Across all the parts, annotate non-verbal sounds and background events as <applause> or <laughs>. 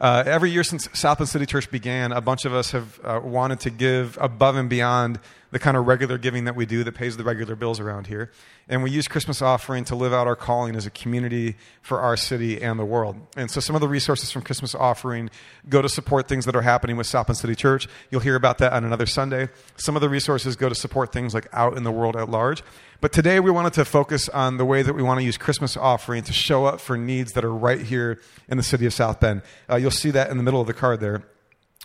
Uh, every year since South Bend City Church began, a bunch of us have uh, wanted to give above and beyond the kind of regular giving that we do that pays the regular bills around here. And we use Christmas offering to live out our calling as a community for our city and the world. And so some of the resources from Christmas offering go to support things that are happening with South Bend City Church. You'll hear about that on another Sunday. Some of the resources go to support things like out in the world at large. But today we wanted to focus on the way that we want to use Christmas offering to show up for needs that are right here in the city of South Bend. Uh, you'll see that in the middle of the card there.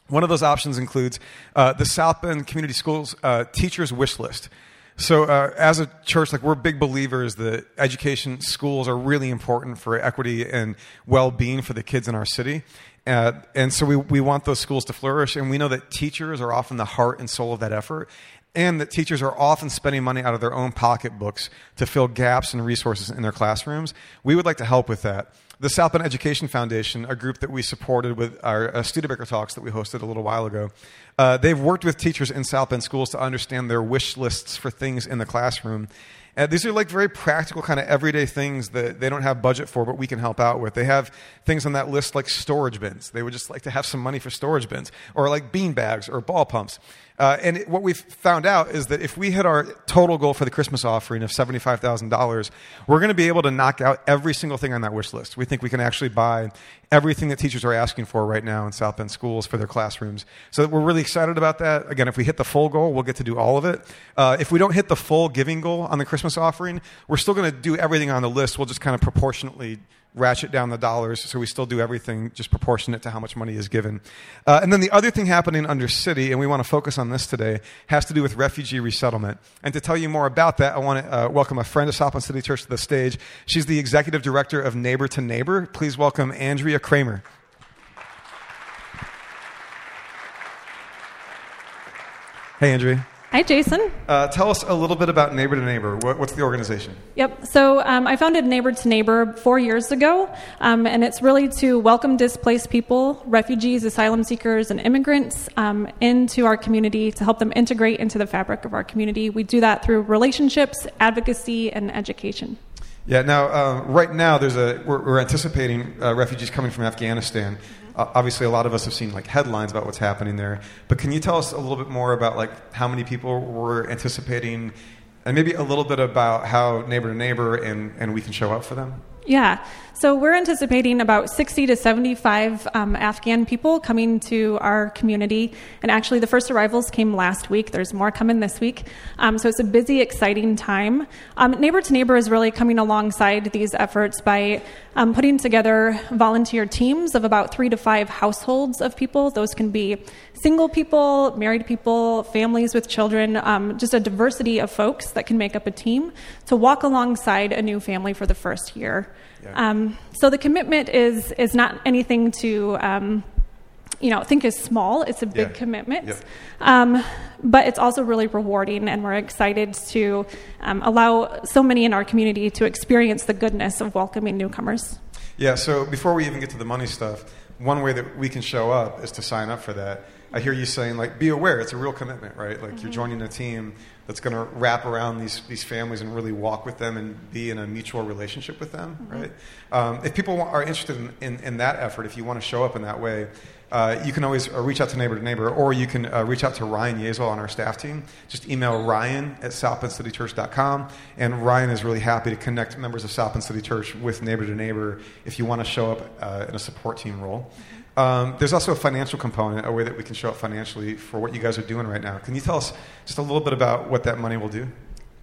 One of those options includes uh, the South Bend Community Schools uh, teachers wish list. So, uh, as a church, like we're big believers that education schools are really important for equity and well-being for the kids in our city. Uh, and so we, we want those schools to flourish, and we know that teachers are often the heart and soul of that effort, and that teachers are often spending money out of their own pocketbooks to fill gaps and resources in their classrooms. We would like to help with that the South Bend Education Foundation, a group that we supported with our uh, Studebaker talks that we hosted a little while ago, uh, they've worked with teachers in South Bend schools to understand their wish lists for things in the classroom. And these are like very practical, kind of everyday things that they don't have budget for, but we can help out with. They have things on that list like storage bins. They would just like to have some money for storage bins, or like bean bags or ball pumps. Uh, and it, what we've found out is that if we hit our total goal for the Christmas offering of $75,000, we're going to be able to knock out every single thing on that wish list. We think we can actually buy everything that teachers are asking for right now in South Bend schools for their classrooms. So we're really excited about that. Again, if we hit the full goal, we'll get to do all of it. Uh, if we don't hit the full giving goal on the Christmas offering, we're still going to do everything on the list. We'll just kind of proportionately ratchet down the dollars so we still do everything just proportionate to how much money is given. Uh, and then the other thing happening under city, and we want to focus on this today, has to do with refugee resettlement. And to tell you more about that, I want to uh, welcome a friend of South City Church to the stage. She's the executive director of Neighbor to Neighbor. Please welcome Andrea Kramer. Hey, Andrea. Hi, Jason. Uh, tell us a little bit about Neighbor to Neighbor. What, what's the organization? Yep. So um, I founded Neighbor to Neighbor four years ago, um, and it's really to welcome displaced people, refugees, asylum seekers, and immigrants um, into our community to help them integrate into the fabric of our community. We do that through relationships, advocacy, and education. Yeah. Now, uh, right now, there's a we're, we're anticipating uh, refugees coming from Afghanistan Uh, obviously a lot of us have seen like headlines about what's happening there but can you tell us a little bit more about like how many people were anticipating and maybe a little bit about how neighbor to neighbor and, and we can show up for them yeah. So we're anticipating about 60 to 75 um, Afghan people coming to our community. And actually, the first arrivals came last week. There's more coming this week. Um, so it's a busy, exciting time. Um, Neighbor to Neighbor is really coming alongside these efforts by um, putting together volunteer teams of about three to five households of people. Those can be single people, married people, families with children, um, just a diversity of folks that can make up a team to walk alongside a new family for the first year. Yeah. Um, so the commitment is is not anything to um, you know think is small. It's a big yeah. commitment, yeah. Um, but it's also really rewarding, and we're excited to um, allow so many in our community to experience the goodness of welcoming newcomers. Yeah. So before we even get to the money stuff, one way that we can show up is to sign up for that. I hear you saying like, be aware. It's a real commitment, right? Like mm-hmm. you're joining a team that's going to wrap around these, these families and really walk with them and be in a mutual relationship with them, mm-hmm. right? Um, if people are interested in, in, in, that effort, if you want to show up in that way, uh, you can always uh, reach out to neighbor to neighbor, or you can uh, reach out to Ryan Yeswell on our staff team. Just email Ryan at southbendcitychurch.com, and Ryan is really happy to connect members of South Bend City Church with neighbor to neighbor if you want to show up uh, in a support team role. Um, there's also a financial component, a way that we can show up financially for what you guys are doing right now. Can you tell us just a little bit about what that money will do?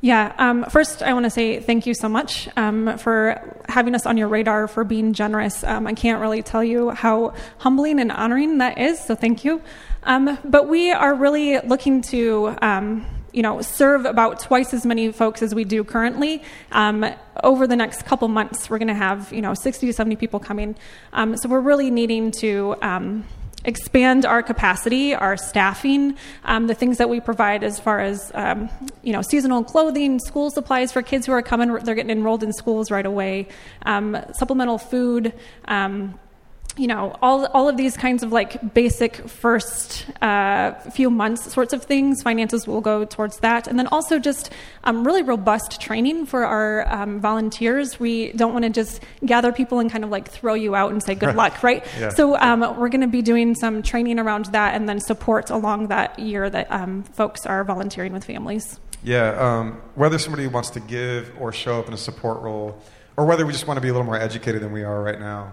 Yeah. Um, first, I want to say thank you so much um, for having us on your radar, for being generous. Um, I can't really tell you how humbling and honoring that is, so thank you. Um, but we are really looking to um, you know, serve about twice as many folks as we do currently. Um, over the next couple months, we're going to have, you know, 60 to 70 people coming. Um, so we're really needing to um, expand our capacity, our staffing, um, the things that we provide as far as, um, you know, seasonal clothing, school supplies for kids who are coming, they're getting enrolled in schools right away, um, supplemental food you know all all of these kinds of like basic first uh, few months sorts of things. Finances will go towards that, and then also just um, really robust training for our um, volunteers. We don't want to just gather people and kind of like throw you out and say good <laughs> luck, right? Yeah. So um, we're going to be doing some training around that, and then support along that year that um, folks are volunteering with families. Yeah, um, whether somebody wants to give or show up in a support role, or whether we just want to be a little more educated than we are right now.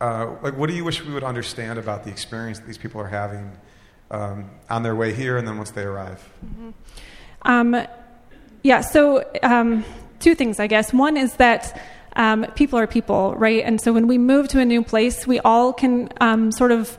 Uh, like, what do you wish we would understand about the experience that these people are having um, on their way here and then once they arrive? Um, yeah, so um, two things, I guess. One is that um, people are people, right? And so when we move to a new place, we all can um, sort of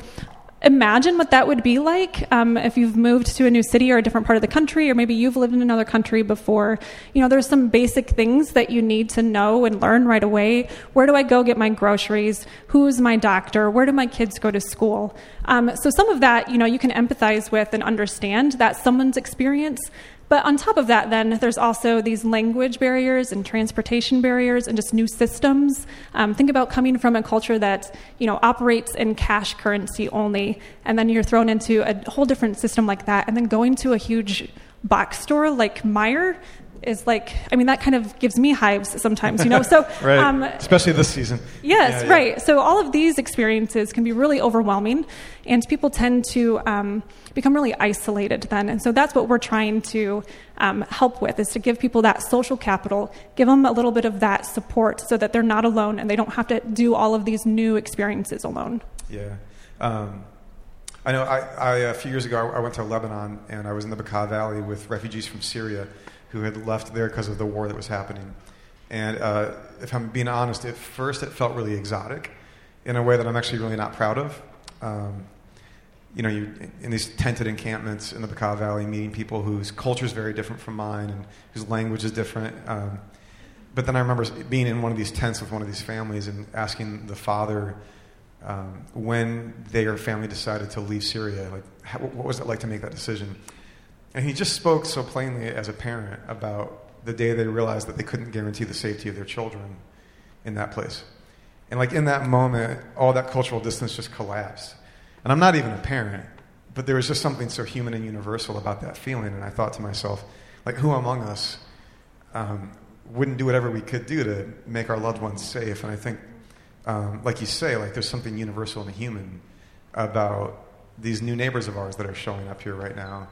imagine what that would be like um, if you've moved to a new city or a different part of the country, or maybe you've lived in another country before. You know, there's some basic things that you need to know and learn right away. Where do I go get my groceries? Who's my doctor? Where do my kids go to school? Um, so some of that, you know, you can empathize with and understand. that someone's experience. But on top of that, then, there's also these language barriers and transportation barriers and just new systems. Um, think about coming from a culture that, you know, operates in cash currency only, and then you're thrown into a whole different system like that, and then going to a huge box store like Meijer is like, I mean, that kind of gives me hives sometimes, you know? <laughs> So, right. um, Especially this season. Yes, Yeah, yeah. right. So all of these experiences can be really overwhelming, and people tend to um, become really isolated then. And so that's what we're trying to um, help with: is to give people that social capital, give them a little bit of that support, so that they're not alone and they don't have to do all of these new experiences alone. Yeah. Um, I know I, I, a few years ago, I went to Lebanon and I was in the Bekaa Valley with refugees from Syria who had left there because of the war that was happening. And uh, if I'm being honest, at first it felt really exotic in a way that I'm actually really not proud of. Um, you know, you in these tented encampments in the Bekaa Valley, meeting people whose culture is very different from mine and whose language is different. Um, but then I remember being in one of these tents with one of these families and asking the father um, when their family decided to leave Syria, like, how, what was it like to make that decision? And he just spoke so plainly as a parent about the day they realized that they couldn't guarantee the safety of their children in that place. And like in that moment, all that cultural distance just collapsed. And I'm not even a parent, but there was just something so human and universal about that feeling. And I thought to myself, like, who among us um, wouldn't do whatever we could do to make our loved ones safe? And I think, um, like you say, like there's something universal and human about these new neighbors of ours that are showing up here right now.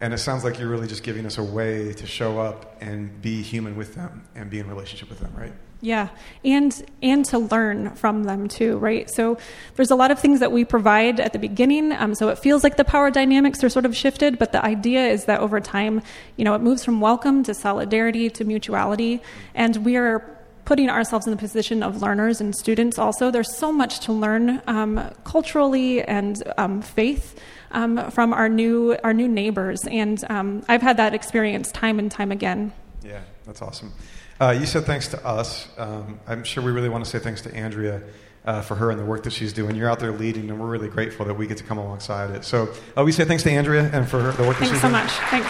And it sounds like you're really just giving us a way to show up and be human with them and be in relationship with them, right? Yeah, and and to learn from them too, right? So there's a lot of things that we provide at the beginning, um, so it feels like the power dynamics are sort of shifted, but the idea is that over time, you know, it moves from welcome to solidarity to mutuality, and we are putting ourselves in the position of learners and students. Also, there's so much to learn um, culturally and um, faith. Um, from our new our new neighbors, and um, I've had that experience time and time again. Yeah, that's awesome. Uh, you said thanks to us. Um, I'm sure we really want to say thanks to Andrea uh, for her and the work that she's doing. You're out there leading, and we're really grateful that we get to come alongside it. So uh, we say thanks to Andrea and for her, the work that Thanks she's so doing. much. Thanks.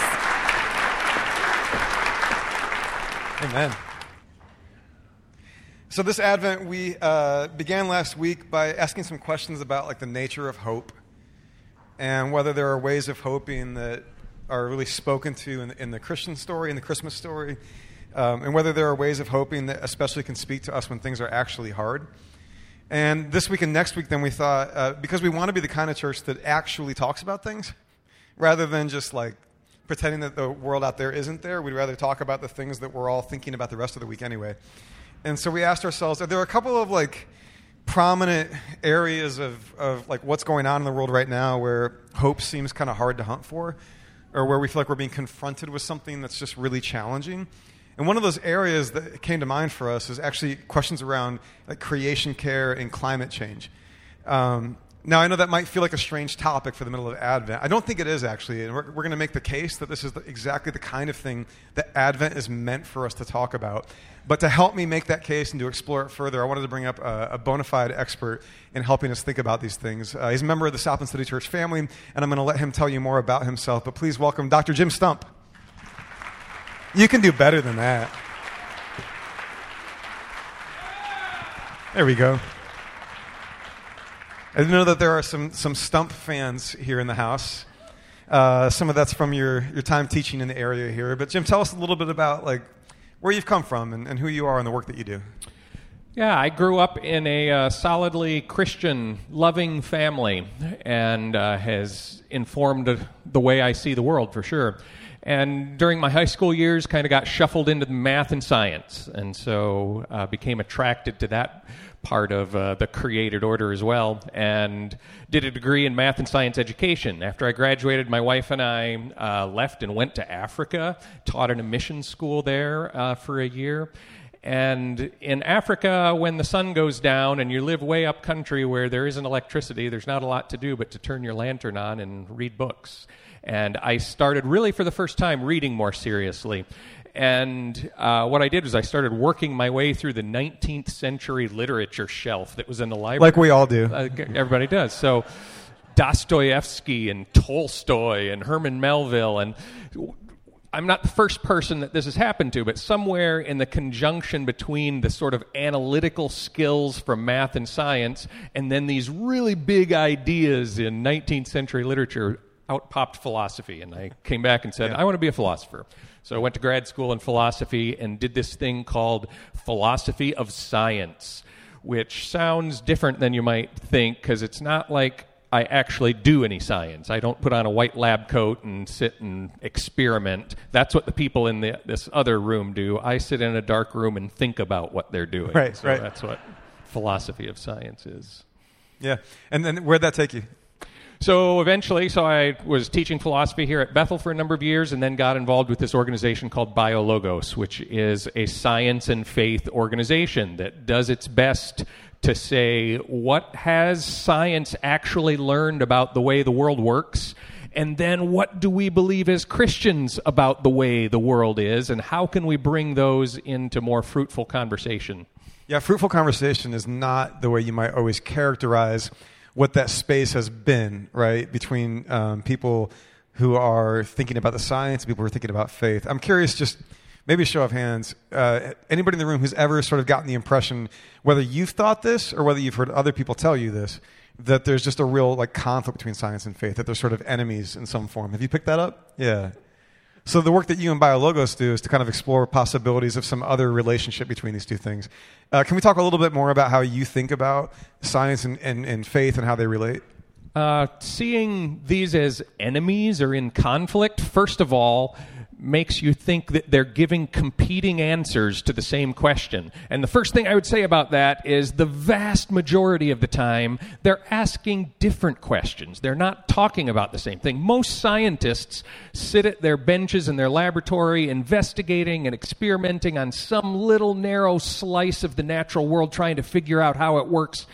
Amen. So this Advent, we uh, began last week by asking some questions about like the nature of hope, and whether there are ways of hoping that are really spoken to in, in the Christian story, in the Christmas story, um, and whether there are ways of hoping that especially can speak to us when things are actually hard. And this week and next week, then we thought uh, because we want to be the kind of church that actually talks about things, rather than just like pretending that the world out there isn't there. We'd rather talk about the things that we're all thinking about the rest of the week anyway. And so we asked ourselves, are there a couple of like prominent areas of, of like what's going on in the world right now where hope seems kind of hard to hunt for, or where we feel like we're being confronted with something that's just really challenging? And one of those areas that came to mind for us is actually questions around like creation care and climate change. Um, now, I know that might feel like a strange topic for the middle of Advent. I don't think it is actually, and we're, we're going to make the case that this is the, exactly the kind of thing that Advent is meant for us to talk about. But to help me make that case and to explore it further, I wanted to bring up a, a bona fide expert in helping us think about these things. Uh, he's a member of the South Bend City Church family, and I'm going to let him tell you more about himself. But please welcome Dr. Jim Stump. You can do better than that. There we go. I know that there are some, some stump fans here in the house. Uh, some of that's from your, your time teaching in the area here. But Jim, tell us a little bit about like where you've come from and, and who you are and the work that you do. Yeah, I grew up in a uh, solidly Christian, loving family, and uh, has informed the way I see the world for sure. And during my high school years, kind of got shuffled into math and science, and so uh, became attracted to that part of uh, the created order as well, and did a degree in math and science education. After I graduated, my wife and I uh, left and went to Africa, taught in a mission school there uh, for a year. And in Africa, when the sun goes down and you live way up country where there isn't electricity, there's not a lot to do but to turn your lantern on and read books. And I started really for the first time reading more seriously. And uh, what I did was I started working my way through the 19th century literature shelf that was in the library. Like we all do. Uh, everybody does. So Dostoevsky and Tolstoy and Herman Melville and I'm not the first person that this has happened to, but somewhere in the conjunction between the sort of analytical skills from math and science and then these really big ideas in 19th century literature, out popped philosophy. And I came back and said, yeah. I want to be a philosopher. So I went to grad school in philosophy and did this thing called philosophy of science, which sounds different than you might think because it's not like I actually do any science. I don't put on a white lab coat and sit and experiment. That's what the people in the, this other room do. I sit in a dark room and think about what they're doing. Right, so right. That's what philosophy of science is. Yeah. And then where'd that take you? So eventually, so I was teaching philosophy here at Bethel for a number of years, and then got involved with this organization called BioLogos, which is a science and faith organization that does its best to say what has science actually learned about the way the world works and then what do we believe as Christians about the way the world is, and how can we bring those into more fruitful conversation? Yeah, fruitful conversation is not the way you might always characterize what that space has been, right, between um, people who are thinking about the science and people who are thinking about faith. I'm curious, just maybe a show of hands, uh, anybody in the room who's ever sort of gotten the impression, whether you've thought this or whether you've heard other people tell you this, that there's just a real like conflict between science and faith, that they're sort of enemies in some form. Have you picked that up? Yeah. So the work that you and BioLogos do is to kind of explore possibilities of some other relationship between these two things. Uh, can we talk a little bit more about how you think about science and, and, and faith and how they relate? Uh, seeing these as enemies or in conflict, first of all, makes you think that they're giving competing answers to the same question. And the first thing I would say about that is the vast majority of the time, they're asking different questions. They're not talking about the same thing. Most scientists sit at their benches in their laboratory investigating and experimenting on some little narrow slice of the natural world, trying to figure out how it works.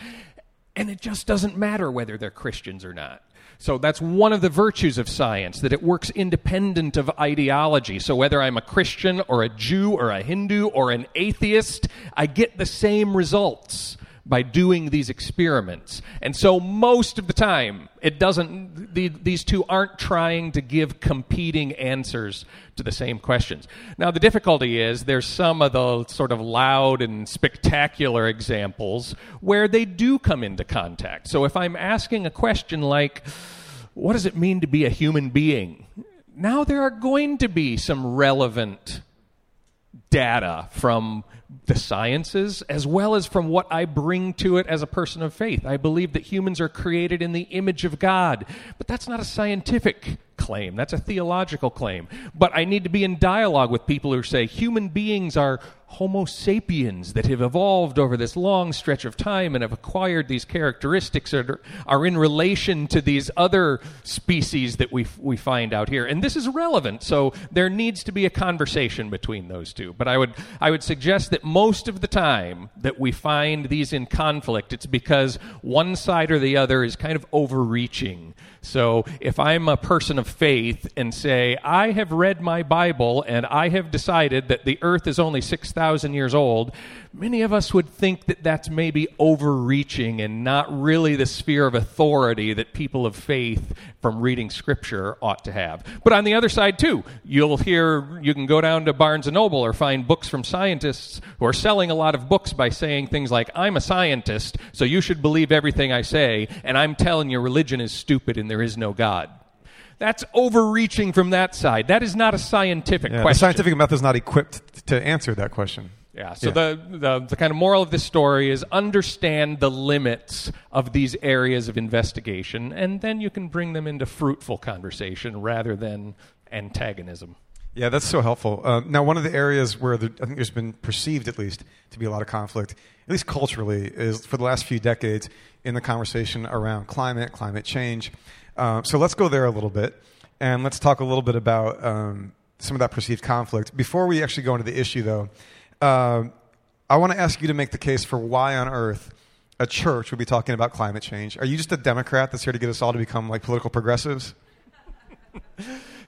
And it just doesn't matter whether they're Christians or not. So that's one of the virtues of science, that it works independent of ideology. So whether I'm a Christian or a Jew or a Hindu or an atheist, I get the same results by doing these experiments. And so most of the time, it doesn't, the, these two aren't trying to give competing answers to the same questions. Now, the difficulty is there's some of the sort of loud and spectacular examples where they do come into contact. So if I'm asking a question like, what does it mean to be a human being? Now there are going to be some relevant data from the sciences as well as from what I bring to it as a person of faith. I believe that humans are created in the image of God, but that's not a scientific claim. That's a theological claim. But I need to be in dialogue with people who say human beings are Homo sapiens that have evolved over this long stretch of time and have acquired these characteristics that are, in relation to these other species that we, we find out here. And this is relevant, so there needs to be a conversation between those two. But I would, I would suggest that most of the time that we find these in conflict, it's because one side or the other is kind of overreaching. So if I'm a person of faith and say, I have read my Bible and I have decided that the earth is only 6,000 6,000 years old, many of us would think that that's maybe overreaching and not really the sphere of authority that people of faith from reading scripture ought to have. But on the other side, too, you'll hear, you can go down to Barnes and Noble or find books from scientists who are selling a lot of books by saying things like, I'm a scientist, so you should believe everything I say, and I'm telling you religion is stupid and there is no God. That's overreaching from that side. That is not a scientific Yeah, question. the scientific method is not equipped to answer that question. Yeah. So The, the the kind of moral of this story is understand the limits of these areas of investigation, and then you can bring them into fruitful conversation rather than antagonism. Yeah, that's so helpful. Uh, now, one of the areas where the, I think there's been perceived, at least, to be a lot of conflict, at least culturally, is for the last few decades in the conversation around climate, climate change. Uh, so let's go there a little bit, and let's talk a little bit about um, some of that perceived conflict. Before we actually go into the issue, though, uh, I want to ask you to make the case for why on earth a church would be talking about climate change. Are you just a Democrat that's here to get us all to become like political progressives? <laughs>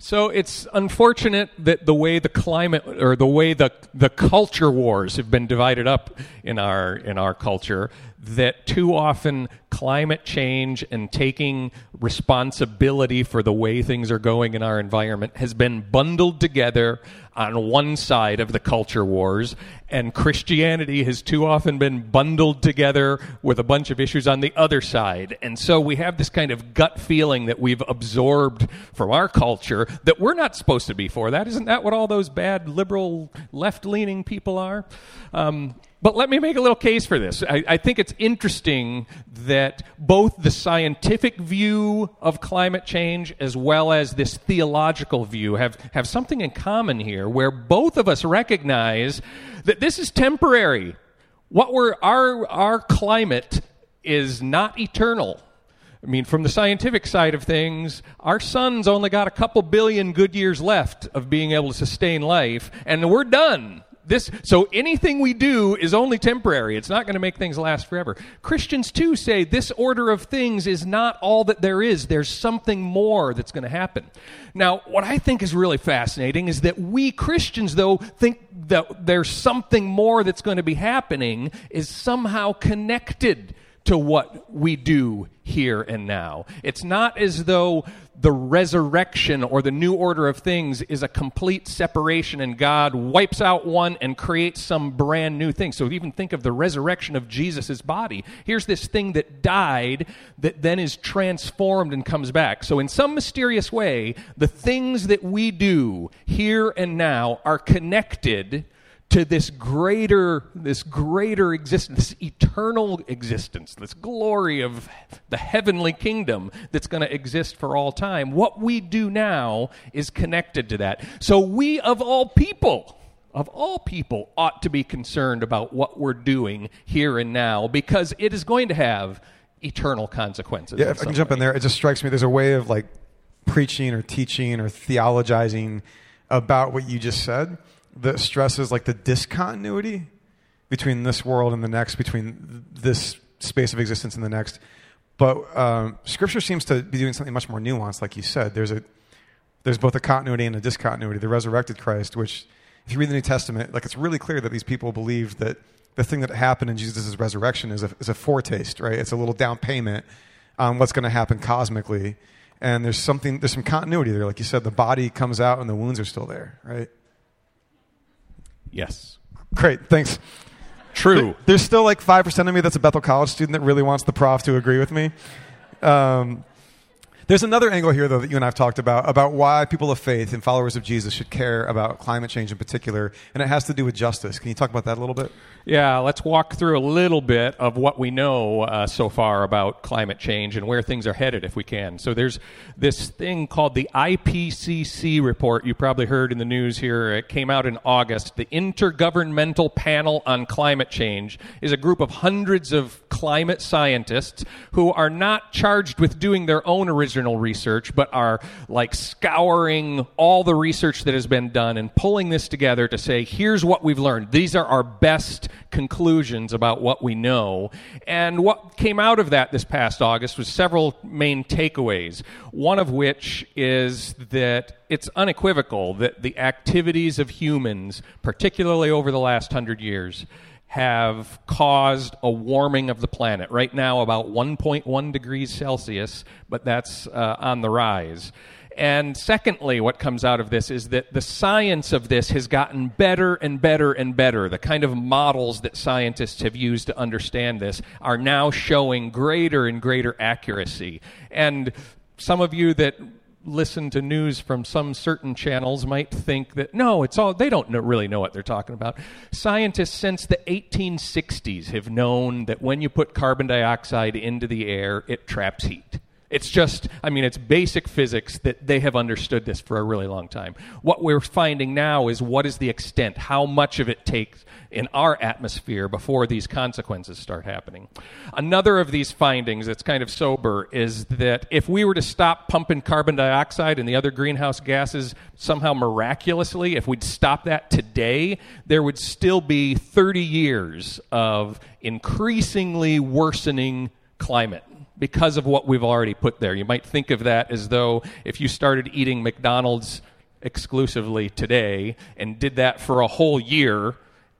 So it's unfortunate that the way the climate or the way the the culture wars have been divided up in our in our culture that too often climate change and taking responsibility for the way things are going in our environment has been bundled together on one side of the culture wars and Christianity has too often been bundled together with a bunch of issues on the other side. And so we have this kind of gut feeling that we've absorbed from our culture that we're not supposed to be for that. Isn't that what all those bad liberal left leaning people are? Um, but let me make a little case for this. I, I, think it's interesting that both the scientific view of climate change as well as this theological view have, have something in common here, where both of us recognize that this is temporary. What we're, our, our climate is not eternal. I mean, from the scientific side of things, our sun's only got a couple billion good years left of being able to sustain life, and we're done this so anything we do is only temporary. It's not going to make things last forever. Christians too say this order of things is not all that there is. There's something more that's going to happen. Now what i think is really fascinating is that we christians though think that there's something more that's going to be happening is somehow connected to what we do here and now. It's not as though the resurrection or the new order of things is a complete separation and God wipes out one and creates some brand new thing. So even think of the resurrection of Jesus' body. Here's this thing that died that then is transformed and comes back. So in some mysterious way, the things that we do here and now are connected to this greater this greater existence this eternal existence this glory of the heavenly kingdom that's going to exist for all time. What we do now is connected to that. So we of all people of all people ought to be concerned about what we're doing here and now because it is going to have eternal consequences yeah if i can jump in there it just strikes me there's a way of like preaching or teaching or theologizing about what you just said that stresses like the discontinuity between this world and the next, between this space of existence and the next. But um, Scripture seems to be doing something much more nuanced, like you said. There's a there's both a continuity and a discontinuity. The resurrected Christ, which, if you read the New Testament, like it's really clear that these people believed that the thing that happened in Jesus' resurrection is a, is a foretaste, right? It's a little down payment on what's going to happen cosmically. And there's something, there's some continuity there. Like you said, the body comes out and the wounds are still there, right? Yes. Great, thanks. True. There's still like 5% of me that's a Bethel College student that really wants the prof to agree with me. Um, there's another angle here, though, that you and I have talked about, about why people of faith and followers of Jesus should care about climate change in particular, and it has to do with justice. Can you talk about that a little bit? Yeah, let's walk through a little bit of what we know uh, so far about climate change and where things are headed, if we can. So, there's this thing called the IPCC report. You probably heard in the news here. It came out in August. The Intergovernmental Panel on Climate Change is a group of hundreds of climate scientists who are not charged with doing their own original original research, but are like scouring all the research that has been done and pulling this together to say, here's what we've learned. These are our best conclusions about what we know. And what came out of that this past August was several main takeaways. One of which is that it's unequivocal that the activities of humans, particularly over the last hundred years, have caused a warming of the planet. Right now, about 1.1 degrees Celsius, but that's uh, on the rise. And secondly, what comes out of this is that the science of this has gotten better and better and better. The kind of models that scientists have used to understand this are now showing greater and greater accuracy. And some of you that listen to news from some certain channels might think that no, it's all they don't know, really know what they're talking about. Scientists since the 1860s have known that when you put carbon dioxide into the air, it traps heat. It's just, I mean, it's basic physics that they have understood this for a really long time. What we're finding now is what is the extent, how much of it takes in our atmosphere before these consequences start happening. Another of these findings that's kind of sober is that if we were to stop pumping carbon dioxide and the other greenhouse gases somehow miraculously, if we'd stop that today, there would still be 30 years of increasingly worsening climate because of what we've already put there. You might think of that as though if you started eating McDonald's exclusively today and did that for a whole year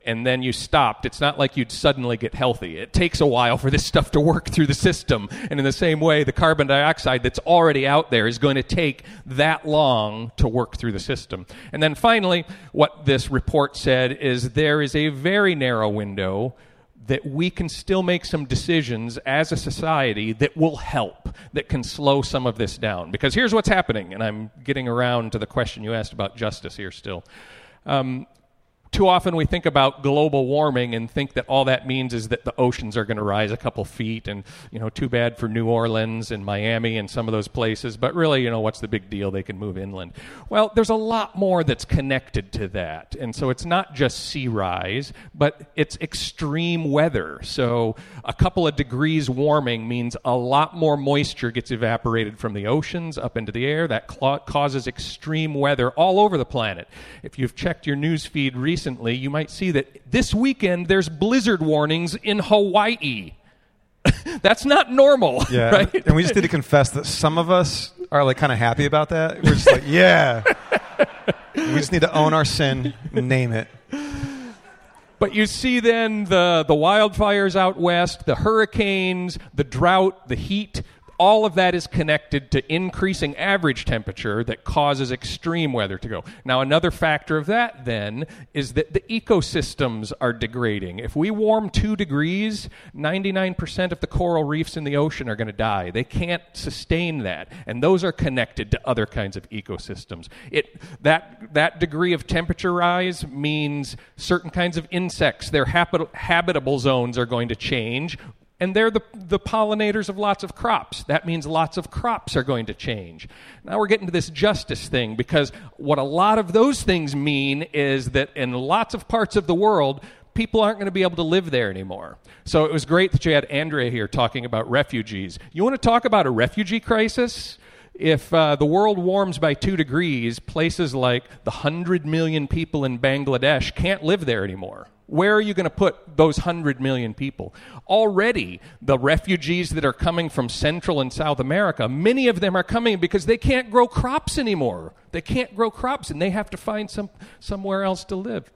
and then you stopped, it's not like you'd suddenly get healthy. It takes a while for this stuff to work through the system. And in the same way, the carbon dioxide that's already out there is going to take that long to work through the system. And then finally, what this report said is there is a very narrow window that we can still make some decisions as a society that will help, that can slow some of this down. Because here's what's happening, and I'm getting around to the question you asked about justice here still. Um, too often we think about global warming and think that all that means is that the oceans are going to rise a couple feet and you know too bad for New Orleans and Miami and some of those places but really you know what's the big deal? They can move inland. Well there's a lot more that's connected to that and so it's not just sea rise but it's extreme weather. So a couple of degrees warming means a lot more moisture gets evaporated from the oceans up into the air. That causes extreme weather all over the planet. If you've checked your news feed recently recently, you might see that this weekend there's blizzard warnings in Hawaii. <laughs> That's not normal. Yeah. <laughs> Right? And we just need to confess that some of us are like kind of happy about that. We're just like, <laughs> yeah. we just need to own our sin, name it. But you see then the, the wildfires out west, the hurricanes, the drought, the heat, all of that is connected to increasing average temperature that causes extreme weather to go. Now, another factor of that then is that the ecosystems are degrading. If we warm two degrees, 99% of the coral reefs in the ocean are going to die. They can't sustain that. And those are connected to other kinds of ecosystems. It, that, that degree of temperature rise means certain kinds of insects, their habit, habitable zones are going to change and they're the, the pollinators of lots of crops. That means lots of crops are going to change. Now we're getting to this justice thing because what a lot of those things mean is that in lots of parts of the world, people aren't going to be able to live there anymore. So it was great that you had Andrea here talking about refugees. You want to talk about a refugee crisis? If uh, the world warms by two degrees, places like the 100 million people in Bangladesh can't live there anymore. Where are you going to put those 100 million people? Already, the refugees that are coming from Central and South America, many of them are coming because they can't grow crops anymore. They can't grow crops and they have to find some, somewhere else to live.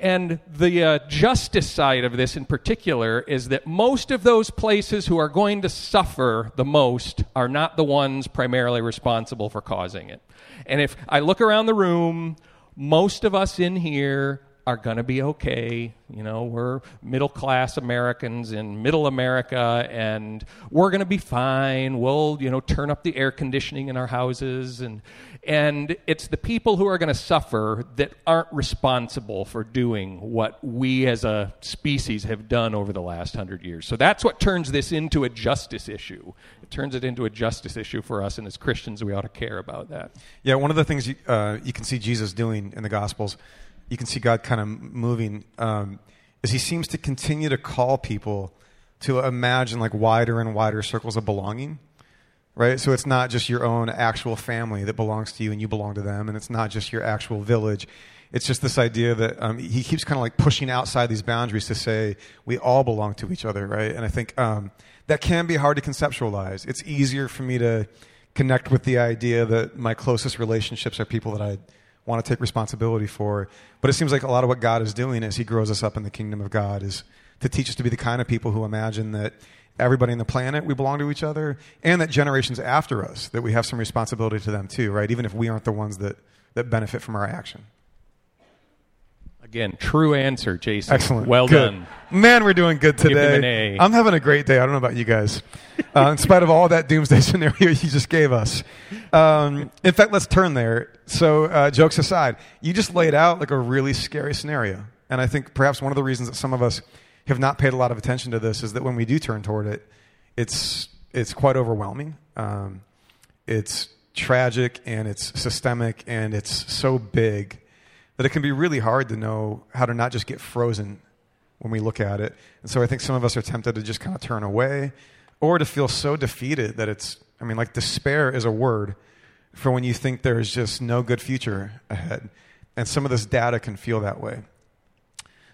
And the uh, justice side of this in particular is that most of those places who are going to suffer the most are not the ones primarily responsible for causing it. And if I look around the room, most of us in here are going to be okay. You know, we're middle class Americans in middle America, and we're going to be fine. We'll, you know, turn up the air conditioning in our houses. And, and it's the people who are going to suffer that aren't responsible for doing what we as a species have done over the last hundred years. So that's what turns this into a justice issue. It turns it into a justice issue for us, and as Christians, we ought to care about that. Yeah, one of the things you, uh, you can see Jesus doing in the Gospels you can see God kind of moving um, is He seems to continue to call people to imagine like wider and wider circles of belonging. Right? So it's not just your own actual family that belongs to you and you belong to them, and it's not just your actual village. It's just this idea that um, he keeps kind of like pushing outside these boundaries to say we all belong to each other, right? And I think um, that can be hard to conceptualize. It's easier for me to connect with the idea that my closest relationships are people that I want to take responsibility for. But it seems like a lot of what God is doing as He grows us up in the kingdom of God is to teach us to be the kind of people who imagine that everybody on the planet we belong to each other, and that generations after us that we have some responsibility to them too, right? Even if we aren't the ones that that benefit from our action. Again, true answer, Jason. Excellent. Well Good. done. Man, we're doing good today. I'm having a great day. I don't know about you guys. <laughs> Uh, in spite of all that doomsday <laughs> scenario you just gave us. Um, in fact, let's turn there. So, uh, jokes aside, you just laid out like a really scary scenario. And I think perhaps one of the reasons that some of us have not paid a lot of attention to this is that when we do turn toward it, it's, it's quite overwhelming. Um, it's tragic and it's systemic and it's so big that it can be really hard to know how to not just get frozen when we look at it. And so I think some of us are tempted to just kind of turn away or to feel so defeated that it's, I mean, like despair is a word for when you think there's just no good future ahead. And some of this data can feel that way.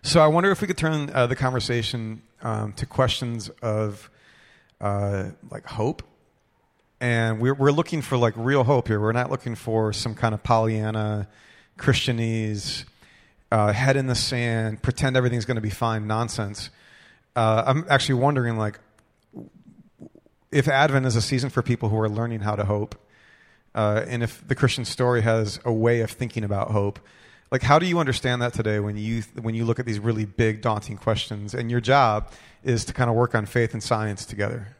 So I wonder if we could turn uh, the conversation um, to questions of uh, like hope. And we're, we're looking for like real hope here. We're not looking for some kind of Pollyanna, Christianese, uh, head in the sand, pretend everything's going to be fine nonsense. Uh, I'm actually wondering, like, if Advent is a season for people who are learning how to hope, uh, and if the Christian story has a way of thinking about hope, like, how do you understand that today when you when you look at these really big, daunting questions? And your job is to kind of work on faith and science together.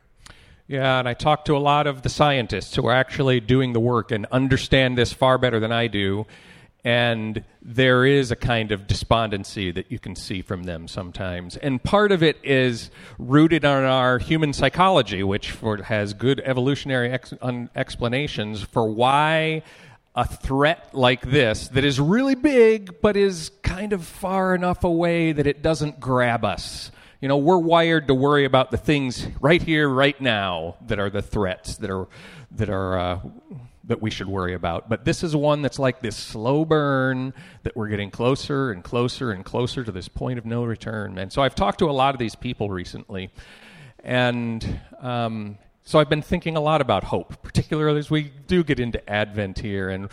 Yeah, and I talked to a lot of the scientists who are actually doing the work and understand this far better than I do. And there is a kind of despondency that you can see from them sometimes. And part of it is rooted on our human psychology, which for, has good evolutionary ex, un, explanations for why a threat like this, that is really big but is kind of far enough away that it doesn't grab us. You know, we're wired to worry about the things right here, right now, that are the threats that are that are uh, that we should worry about. But this is one that's like this slow burn that we're getting closer and closer and closer to this point of no return. And so I've talked to a lot of these people recently, and um, so I've been thinking a lot about hope, particularly as we do get into Advent here, and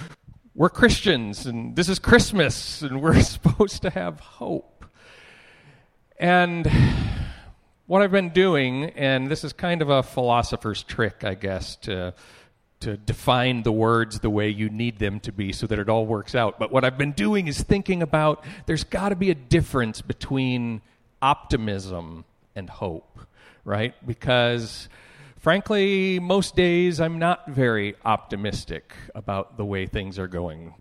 we're Christians, and this is Christmas, and <laughs> we're supposed to have hope. And what I've been doing, and this is kind of a philosopher's trick, I guess, to to define the words the way you need them to be so that it all works out. But what I've been doing is thinking about there's got to be a difference between optimism and hope, right? Because frankly, most days I'm not very optimistic about the way things are going.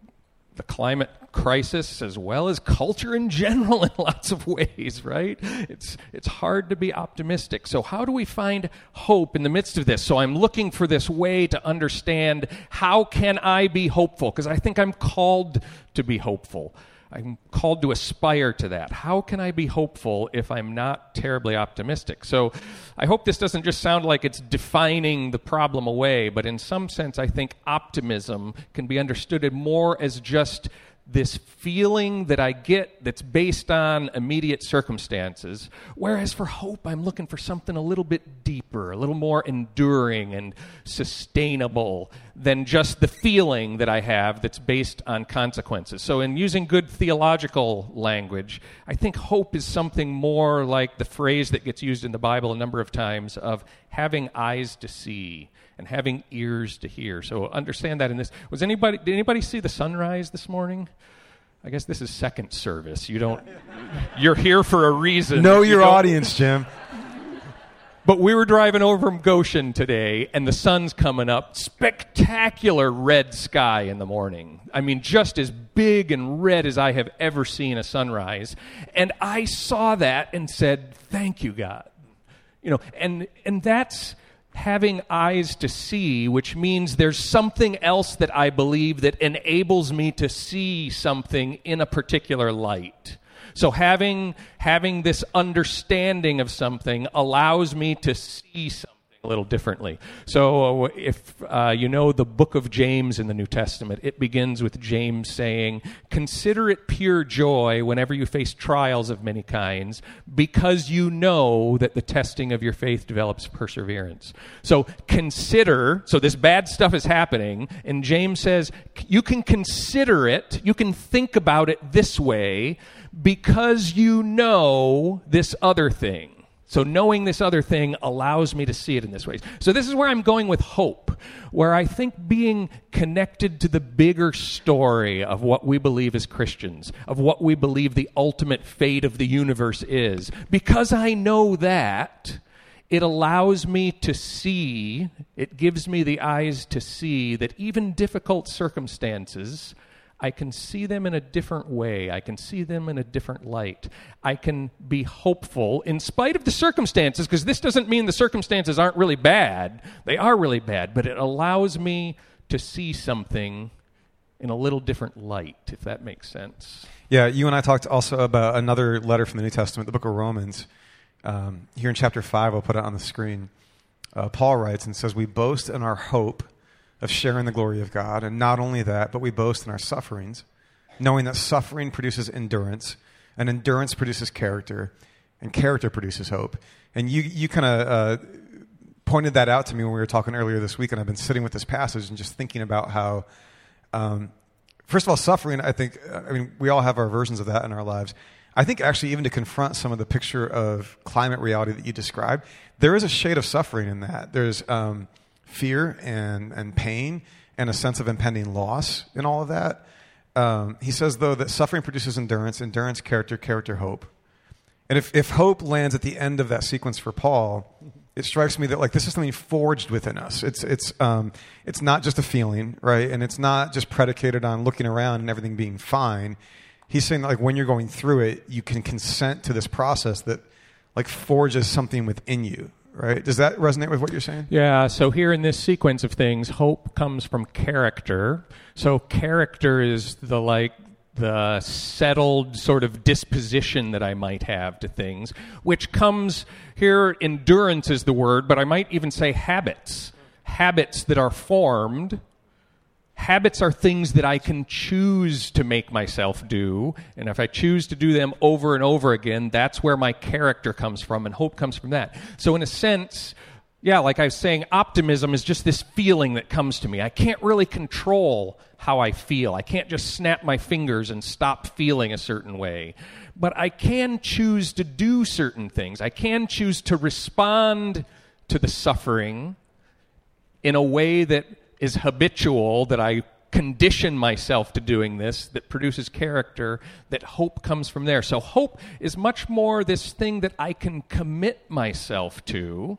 The climate crisis, as well as culture in general, <laughs> in lots of ways, right? It's, it's hard to be optimistic. So, how do we find hope in the midst of this? So, I'm looking for this way to understand how can I be hopeful? Because I think I'm called to be hopeful. I'm called to aspire to that. How can I be hopeful if I'm not terribly optimistic? So I hope this doesn't just sound like it's defining the problem away, but in some sense, I think optimism can be understood more as just this feeling that I get that's based on immediate circumstances. Whereas for hope, I'm looking for something a little bit deeper, a little more enduring and sustainable than just the feeling that I have that's based on consequences. So, in using good theological language, I think hope is something more like the phrase that gets used in the Bible a number of times of having eyes to see and having ears to hear. So understand that in this. Was anybody did anybody see the sunrise this morning? I guess this is second service. You don't <laughs> you're here for a reason. Know You your audience, Jim. But we were driving over from Goshen today, and the sun's coming up. Spectacular red sky in the morning. I mean, just as big and red as I have ever seen a sunrise. And I saw that and said, Thank you, God. You know, and, and that's having eyes to see, which means there's something else that I believe that enables me to see something in a particular light. So having having this understanding of something allows me to see something little differently. So, uh, if uh, you know the book of James in the New Testament, it begins with James saying, Consider it pure joy whenever you face trials of many kinds, because you know that the testing of your faith develops perseverance. So, consider, so this bad stuff is happening, and James says, You can consider it, you can think about it this way, because you know this other thing. So knowing this other thing allows me to see it in this way. So this is where I'm going with hope, where I think being connected to the bigger story of what we believe as Christians, of what we believe the ultimate fate of the universe is, because I know that, it allows me to see, it gives me the eyes to see that even difficult circumstances I can see them in a different way. I can see them in a different light. I can be hopeful in spite of the circumstances, because this doesn't mean the circumstances aren't really bad. They are really bad, but it allows me to see something in a little different light, if that makes sense. Yeah, you and I talked also about another letter from the New Testament, the book of Romans. Um, here in chapter 5, I'll put it on the screen. Uh, Paul writes and says, We boast in our hope of sharing the glory of God. And not only that, but we boast in our sufferings, knowing that suffering produces endurance, and endurance produces character, and character produces hope. And you, you kind of uh, pointed that out to me when we were talking earlier this week, and I've been sitting with this passage and just thinking about how, um, first of all, suffering, I think, I mean, we all have our versions of that in our lives. I think actually, even to confront some of the picture of climate reality that you described, there is a shade of suffering in that. There's, um, fear and, and pain and a sense of impending loss in all of that. Um, he says, though, that suffering produces endurance, endurance, character, character, hope. And if, if hope lands at the end of that sequence for Paul, it strikes me that like this is something forged within us. It's it's um, it's not just a feeling, right? And it's not just predicated on looking around and everything being fine. He's saying that like when you're going through it, you can consent to this process that like forges something within you, right? Does that resonate with what you're saying? Yeah, so here in this sequence of things, hope comes from character. So character is the like the settled sort of disposition that I might have to things, which comes here endurance is the word, but I might even say habits. Habits that are formed habits are things that I can choose to make myself do. And if I choose to do them over and over again, that's where my character comes from, and hope comes from that. So, in a sense, yeah, like I was saying, optimism is just this feeling that comes to me. I can't really control how I feel. I can't just snap my fingers and stop feeling a certain way. But I can choose to do certain things. I can choose to respond to the suffering in a way that is habitual, that I condition myself to doing this, that produces character, that hope comes from there. So, hope is much more this thing that I can commit myself to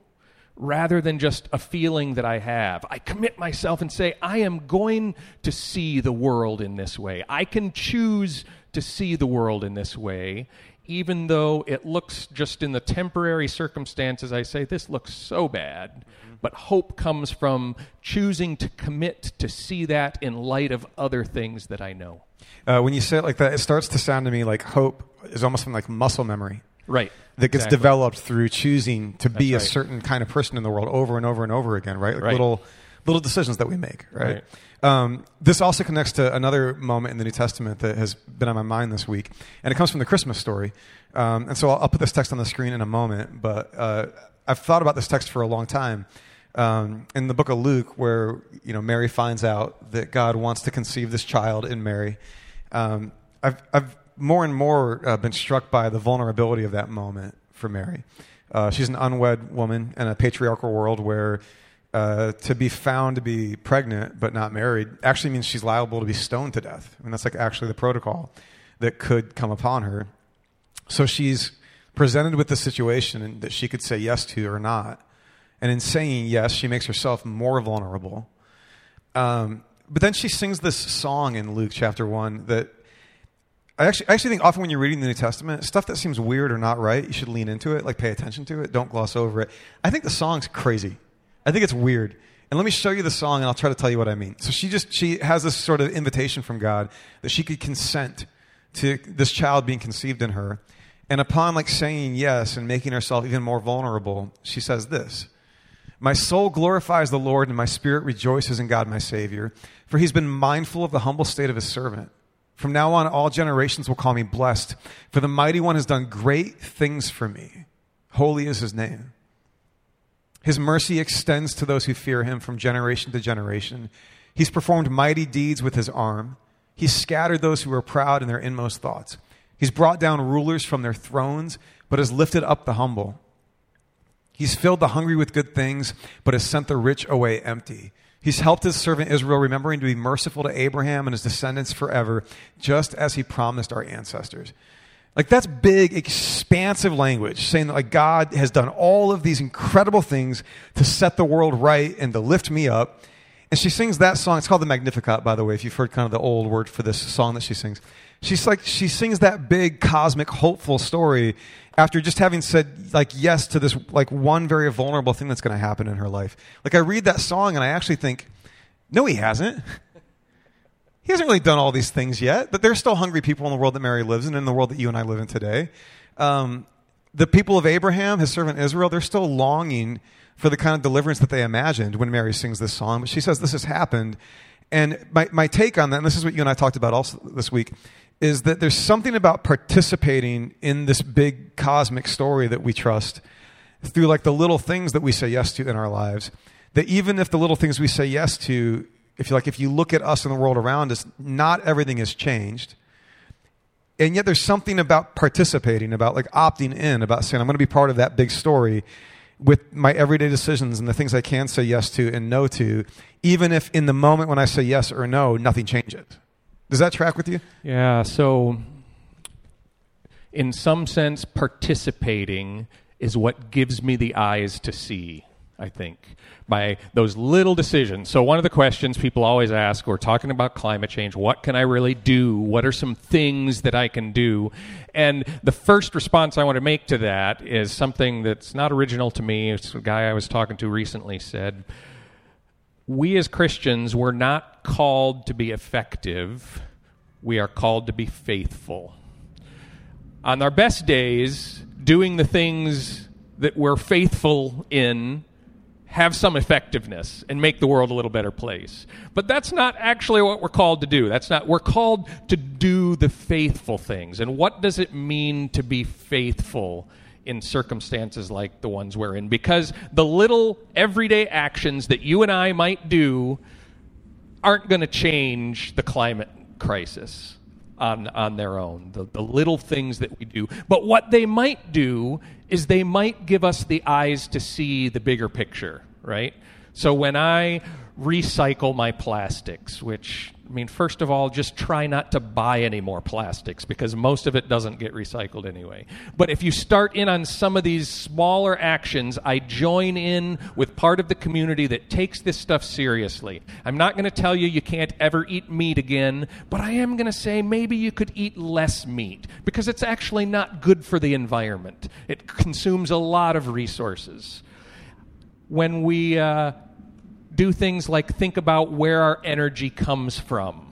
rather than just a feeling that I have. I commit myself and say, I am going to see the world in this way. I can choose to see the world in this way, even though it looks just in the temporary circumstances, I say, this looks so bad but hope comes from choosing to commit to see that in light of other things that I know. Uh, when you say it like that, it starts to sound to me like hope is almost something like muscle memory. Right. That gets exactly. developed through choosing to That's be a right. certain kind of person in the world over and over and over again, right? Like Right. little little decisions that we make, right? Um, this also connects to another moment in the New Testament that has been on my mind this week, and it comes from the Christmas story. Um, and so I'll, I'll put this text on the screen in a moment, but uh, I've thought about this text for a long time. Um, in the book of Luke, where you know Mary finds out that God wants to conceive this child in Mary, um, I've, I've more and more uh, been struck by the vulnerability of that moment for Mary. Uh, she's an unwed woman in a patriarchal world where uh, to be found to be pregnant but not married actually means she's liable to be stoned to death. I mean, that's like actually the protocol that could come upon her. So she's presented with the situation that she could say yes to or not. And in saying yes, she makes herself more vulnerable. Um, but then she sings this song in Luke chapter 1 that I actually, I actually think often when you're reading the New Testament, stuff that seems weird or not right, you should lean into it, like pay attention to it, don't gloss over it. I think the song's crazy. I think it's weird. And let me show you the song and I'll try to tell you what I mean. So she just she has this sort of invitation from God that she could consent to this child being conceived in her. And upon like saying yes and making herself even more vulnerable, she says this. My soul glorifies the Lord, and my spirit rejoices in God my Savior, for he's been mindful of the humble state of his servant. From now on, all generations will call me blessed, for the mighty one has done great things for me. Holy is his name. His mercy extends to those who fear him from generation to generation. He's performed mighty deeds with his arm. He's scattered those who are proud in their inmost thoughts. He's brought down rulers from their thrones, but has lifted up the humble. He's filled the hungry with good things, but has sent the rich away empty. He's helped his servant Israel, remembering to be merciful to Abraham and his descendants forever, just as he promised our ancestors. Like that's big, expansive language saying that like God has done all of these incredible things to set the world right and to lift me up. And she sings that song. It's called the Magnificat, by the way, if you've heard kind of the old word for this song that she sings. She's like she sings that big cosmic hopeful story after just having said like yes to this like one very vulnerable thing that's going to happen in her life. Like I read that song and I actually think, no, he hasn't. <laughs> He hasn't really done all these things yet, but there's still hungry people in the world that Mary lives in, in the world that you and I live in today. Um, the people of Abraham, his servant Israel, they're still longing for the kind of deliverance that they imagined when Mary sings this song. But she says this has happened. And my, my take on that, and this is what you and I talked about also this week, is that there's something about participating in this big cosmic story that we trust through like the little things that we say yes to in our lives. That even if the little things we say yes to if you like, if you look at us and the world around us, not everything has changed. And yet there's something about participating, about like opting in, about saying, I'm going to be part of that big story with my everyday decisions and the things I can say yes to and no to, even if in the moment when I say yes or no, nothing changes. Does that track with you? Yeah, so in some sense, participating is what gives me the eyes to see, I think by those little decisions. So, one of the questions people always ask, we're talking about climate change, what can I really do? What are some things that I can do? And the first response I want to make to that is something that's not original to me. It's a guy I was talking to recently said, We as Christians, we're not called to be effective, we are called to be faithful. On our best days, doing the things that we're faithful in have some effectiveness and make the world a little better place. But that's not actually what we're called to do. That's not we're called to do the faithful things. And what does it mean to be faithful in circumstances like the ones we're in? Because the little everyday actions that you and I might do aren't going to change the climate crisis on, on their own, the, the little things that we do. But what they might do is they might give us the eyes to see the bigger picture, right? So when I recycle my plastics, which I mean, first of all, just try not to buy any more plastics because most of it doesn't get recycled anyway. But if you start in on some of these smaller actions, I join in with part of the community that takes this stuff seriously. I'm not going to tell you you can't ever eat meat again, but I am going to say maybe you could eat less meat because it's actually not good for the environment. It consumes a lot of resources. When we uh, do things like think about where our energy comes from.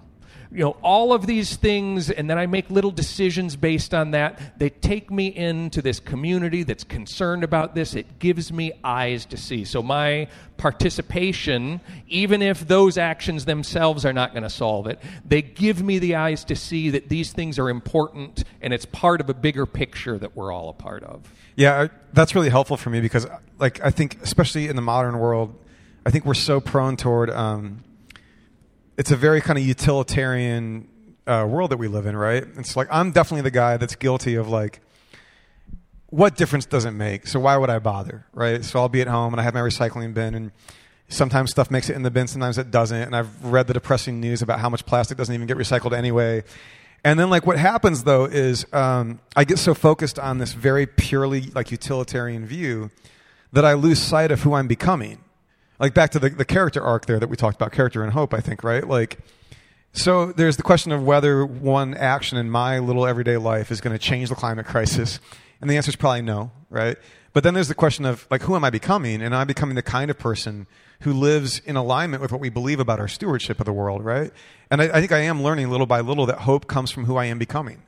You know, all of these things, and then I make little decisions based on that. They take me into this community that's concerned about this. It gives me eyes to see. So, my participation, even if those actions themselves are not going to solve it, they give me the eyes to see that these things are important and it's part of a bigger picture that we're all a part of. Yeah, that's really helpful for me because, like, I think, especially in the modern world, I think we're so prone toward. Um, it's a very kind of utilitarian uh, world that we live in, right? It's like I'm definitely the guy that's guilty of like, what difference does it make? So why would I bother, right? So I'll be at home and I have my recycling bin, and sometimes stuff makes it in the bin, sometimes it doesn't. And I've read the depressing news about how much plastic doesn't even get recycled anyway. And then like what happens though is um, I get so focused on this very purely like utilitarian view that I lose sight of who I'm becoming like back to the, the character arc there that we talked about, character and hope, I think, right? Like, so there's the question of whether one action in my little everyday life is going to change the climate crisis. And the answer is probably no, right? But then there's the question of, like, who am I becoming? And am I becoming the kind of person who lives in alignment with what we believe about our stewardship of the world, right? And I, I think I am learning little by little that hope comes from who I am becoming,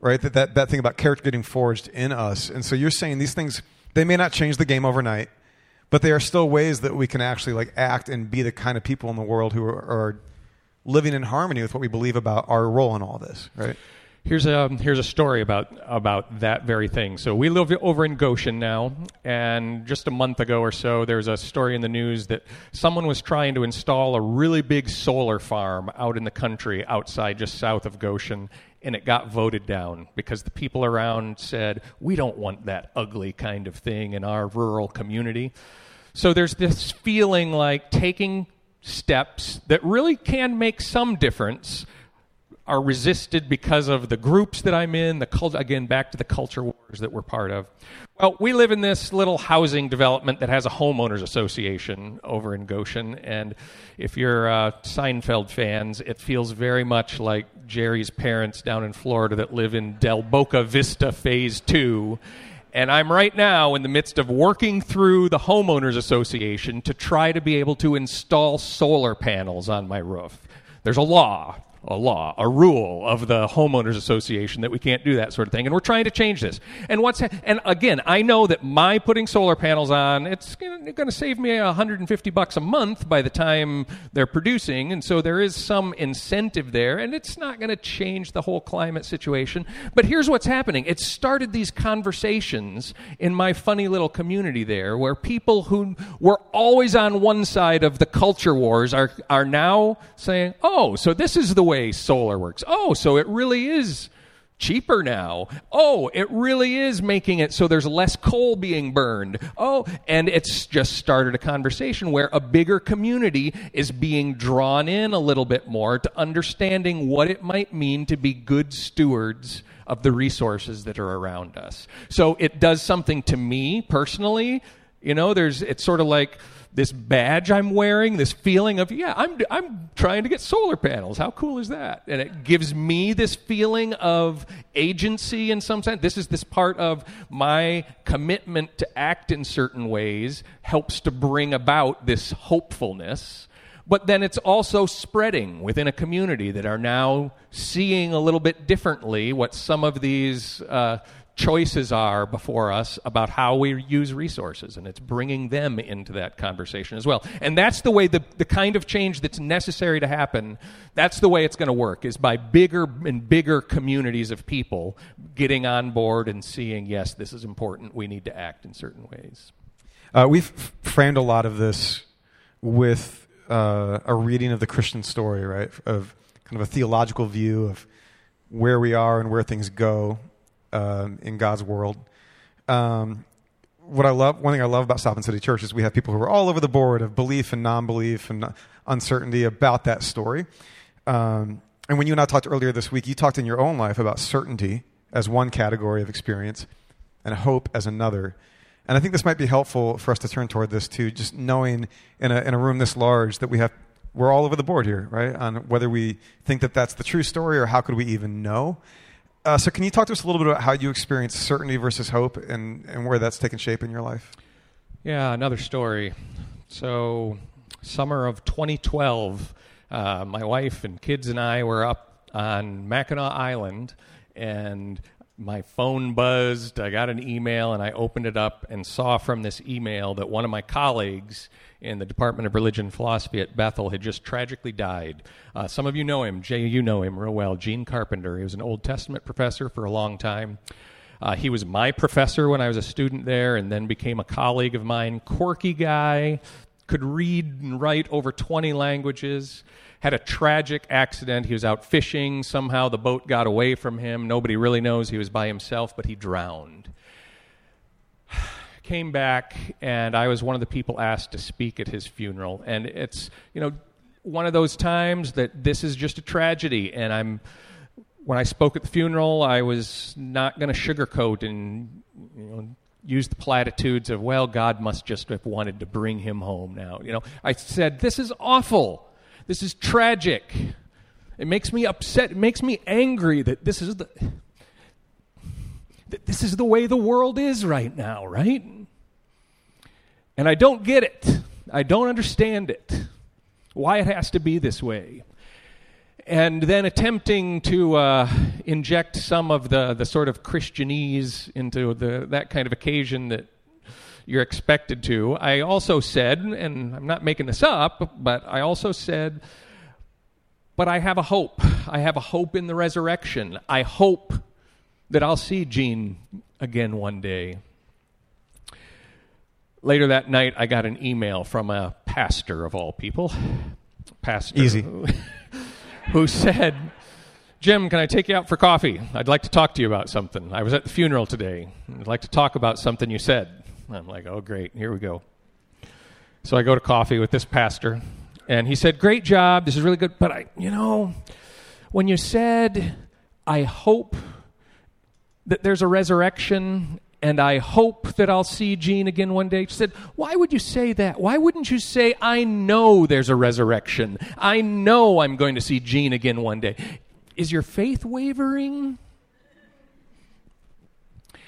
right? That, that, that thing about character getting forged in us. And so you're saying these things, they may not change the game overnight but they are still ways that we can actually like act and be the kind of people in the world who are, are living in harmony with what we believe about our role in all this, right? Here's a um, here's a story about about that very thing. So we live over in Goshen now, and just a month ago or so, there was a story in the news that someone was trying to install a really big solar farm out in the country outside, just south of Goshen, and it got voted down because the people around said we don't want that ugly kind of thing in our rural community. So there's this feeling like taking steps that really can make some difference are resisted because of the groups that I'm in, the cult, again, back to the culture wars that we're part of. Well, we live in this little housing development that has a homeowners association over in Goshen, and if you're uh, Seinfeld fans, it feels very much like Jerry's parents down in Florida that live in Del Boca Vista Phase 2. And I'm right now in the midst of working through the homeowners association to try to be able to install solar panels on my roof. There's a law a law, a rule of the homeowners association that we can't do that sort of thing, and we're trying to change this. And what's and again, I know that my putting solar panels on it's going to save me 150 bucks a month by the time they're producing, and so there is some incentive there, and it's not going to change the whole climate situation. But here's what's happening: it started these conversations in my funny little community there, where people who were always on one side of the culture wars are are now saying, "Oh, so this is the way solar works. Oh, so it really is cheaper now. Oh, it really is making it so there's less coal being burned. Oh, and it's just started a conversation where a bigger community is being drawn in a little bit more to understanding what it might mean to be good stewards of the resources that are around us. So it does something to me personally. You know, there's it's sort of like this badge I'm wearing, this feeling of, yeah, I'm, I'm trying to get solar panels. How cool is that? And it gives me this feeling of agency in some sense. This is this part of my commitment to act in certain ways, helps to bring about this hopefulness. But then it's also spreading within a community that are now seeing a little bit differently what some of these. Uh, choices are before us about how we use resources, and it's bringing them into that conversation as well. And that's the way the, the kind of change that's necessary to happen, that's the way it's going to work, is by bigger and bigger communities of people getting on board and seeing, yes, this is important, we need to act in certain ways. Uh, we've framed a lot of this with uh, a reading of the Christian story, right? Of kind of a theological view of where we are and where things go um, in God's world. Um, what I love, one thing I love about South Bend City Church is we have people who are all over the board of belief and non-belief and uncertainty about that story. Um, and when you and I talked earlier this week, you talked in your own life about certainty as one category of experience and hope as another. And I think this might be helpful for us to turn toward this too, just knowing in a, in a room this large that we have, we're all over the board here, right? On whether we think that that's the true story or how could we even know. Uh, so, can you talk to us a little bit about how you experience certainty versus hope and, and where that's taken shape in your life? Yeah, another story. So, summer of 2012, uh, my wife and kids and I were up on Mackinac Island, and my phone buzzed. I got an email, and I opened it up and saw from this email that one of my colleagues in the Department of Religion and Philosophy at Bethel had just tragically died. Uh, some of you know him. Jay, you know him real well. Gene Carpenter. He was an Old Testament professor for a long time. Uh, he was my professor when I was a student there and then became a colleague of mine. Quirky guy, could read and write over 20 languages. Had a tragic accident. He was out fishing. Somehow the boat got away from him. Nobody really knows he was by himself, but he drowned came back, and I was one of the people asked to speak at his funeral. And it's, you know, one of those times that this is just a tragedy. And I'm, when I spoke at the funeral, I was not going to sugarcoat and, you know, use the platitudes of, well, God must just have wanted to bring him home now. You know, I said, this is awful. This is tragic. It makes me upset. It makes me angry that this is the this is the way the world is right now, right? And I don't get it. I don't understand it. Why it has to be this way. And then attempting to uh, inject some of the, the sort of Christianese into the, that kind of occasion that you're expected to. I also said, and I'm not making this up, but I also said, but I have a hope. I have a hope in the resurrection. I hope that I'll see Gene again one day. Later that night, I got an email from a pastor of all people. Pastor. Easy. Who, who said, Jim, can I take you out for coffee? I'd like to talk to you about something. I was at the funeral today. I'd like to talk about something you said. I'm like, oh, great. Here we go. So I go to coffee with this pastor, and he said, Great job. This is really good. But I, you know, when you said, I hope that there's a resurrection and I hope that I'll see Gene again one day. She said, Why would you say that? Why wouldn't you say, I know there's a resurrection? I know I'm going to see Gene again one day. Is your faith wavering?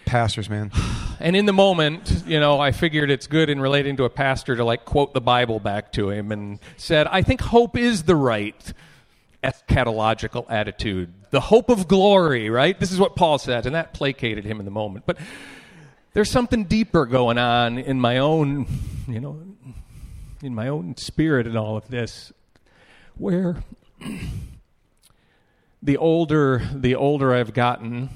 Pastors, man. <sighs> And in the moment, you know, I figured it's good in relating to a pastor to like quote the Bible back to him and said, I think hope is the right eschatological attitude. The hope of glory, right? This is what Paul said, and that placated him in the moment. But there's something deeper going on in my own, you know, in my own spirit in all of this, where <clears throat> the older the older I've gotten,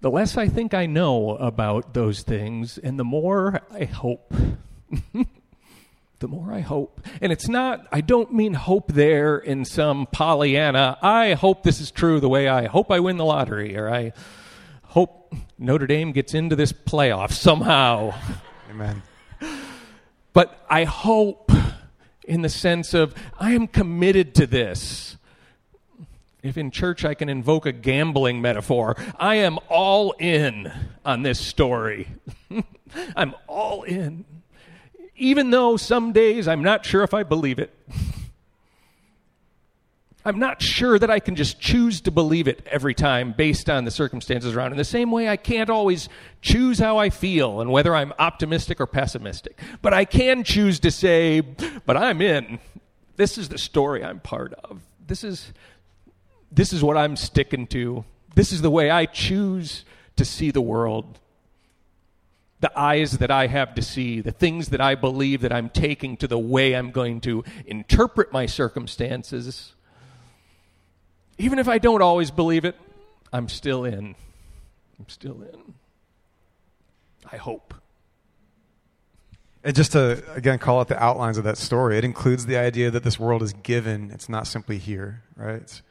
the less I think I know about those things, and the more I hope. <laughs> the more I hope. And it's not, I don't mean hope there in some Pollyanna, I hope this is true the way I hope I win the lottery, or I hope Notre Dame gets into this playoff somehow. <laughs> Amen. But I hope in the sense of I am committed to this. If in church I can invoke a gambling metaphor, I am all in on this story. <laughs> I'm all in. Even though some days I'm not sure if I believe it. <laughs> I'm not sure that I can just choose to believe it every time based on the circumstances around. In the same way, I can't always choose how I feel and whether I'm optimistic or pessimistic. But I can choose to say, but I'm in. This is the story I'm part of. This is, this is what I'm sticking to. This is the way I choose to see the world. The eyes that I have to see, the things that I believe that I'm taking to the way I'm going to interpret my circumstances even if I don't always believe it, I'm still in. I'm still in. I hope. And just to, again, call out the outlines of that story, it includes the idea that this world is given. It's not simply here, right? It's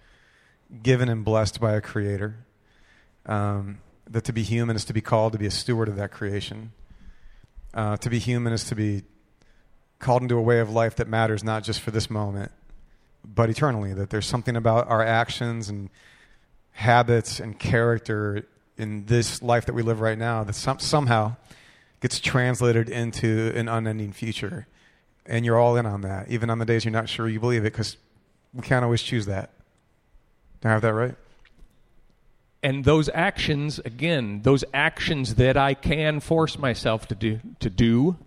given and blessed by a creator. Um, that to be human is to be called to be a steward of that creation. Uh, to be human is to be called into a way of life that matters not just for this moment, but eternally. That there's something about our actions and habits and character in this life that we live right now that some, somehow gets translated into an unending future. And you're all in on that, even on the days you're not sure you believe it, because we can't always choose that. Do I have that right? And those actions, again, those actions that I can force myself to do, to do,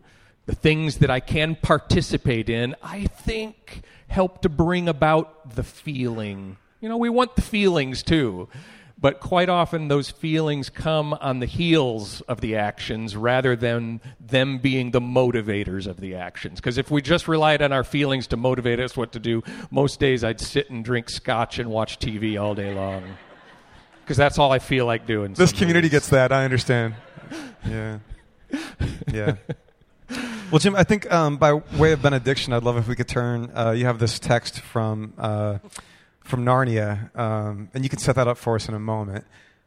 the things that I can participate in, I think help to bring about the feeling. You know, we want the feelings too, but quite often those feelings come on the heels of the actions rather than them being the motivators of the actions. Because if we just relied on our feelings to motivate us what to do, most days I'd sit and drink scotch and watch TV all day long. Because that's all I feel like doing. This community days. gets that. I understand. <laughs> Yeah. Yeah. Well, Jim, I think um, by way of benediction, I'd love if we could turn. Uh, you have this text from uh, from Narnia, um, and you can set that up for us in a moment.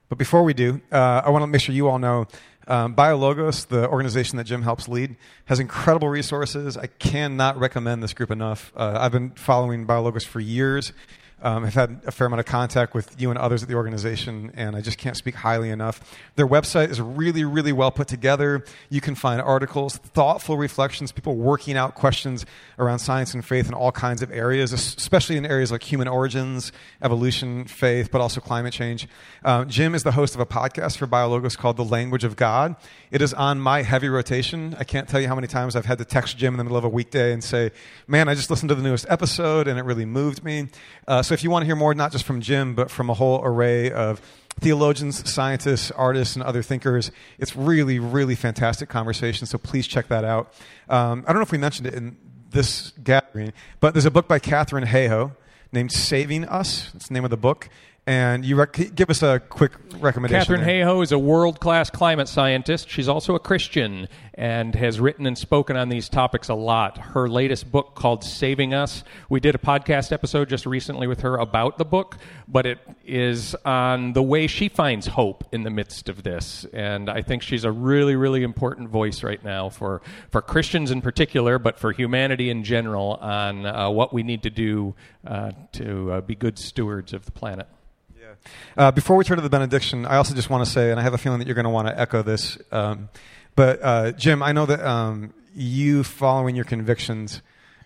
But before we do, uh, I want to make sure you all know um, BioLogos, the organization that Jim helps lead, has incredible resources. I cannot recommend this group enough. Uh, I've been following BioLogos for years, um, I've had a fair amount of contact with you and others at the organization, and I just can't speak highly enough. Their website is really, really well put together. You can find articles, thoughtful reflections, people working out questions around science and faith in all kinds of areas, especially in areas like human origins, evolution, faith, but also climate change. Uh, Jim is the host of a podcast for BioLogos called The Language of God. It is on my heavy rotation. I can't tell you how many times I've had to text Jim in the middle of a weekday and say, Man, I just listened to the newest episode, and it really moved me. Uh, so if you want to hear more, not just from Jim, but from a whole array of theologians, scientists, artists, and other thinkers. It's really, really fantastic conversation. So please check that out. Um, I don't know if we mentioned it in this gathering, but there's a book by Katharine Hayhoe named Saving Us. It's the name of the book. And you rec- give us a quick recommendation. Katharine there. Hayhoe is a world class climate scientist. She's also a Christian and has written and spoken on these topics a lot. Her latest book called Saving Us, we did a podcast episode just recently with her about the book, but it is on the way she finds hope in the midst of this. And I think she's a really, really important voice right now for, for Christians in particular, but for humanity in general on uh, what we need to do uh, to uh, be good stewards of the planet. Uh, before we turn to the benediction, I also just want to say, and I have a feeling that you're going to want to echo this, um, but uh, Jim, I know that um, you following your convictions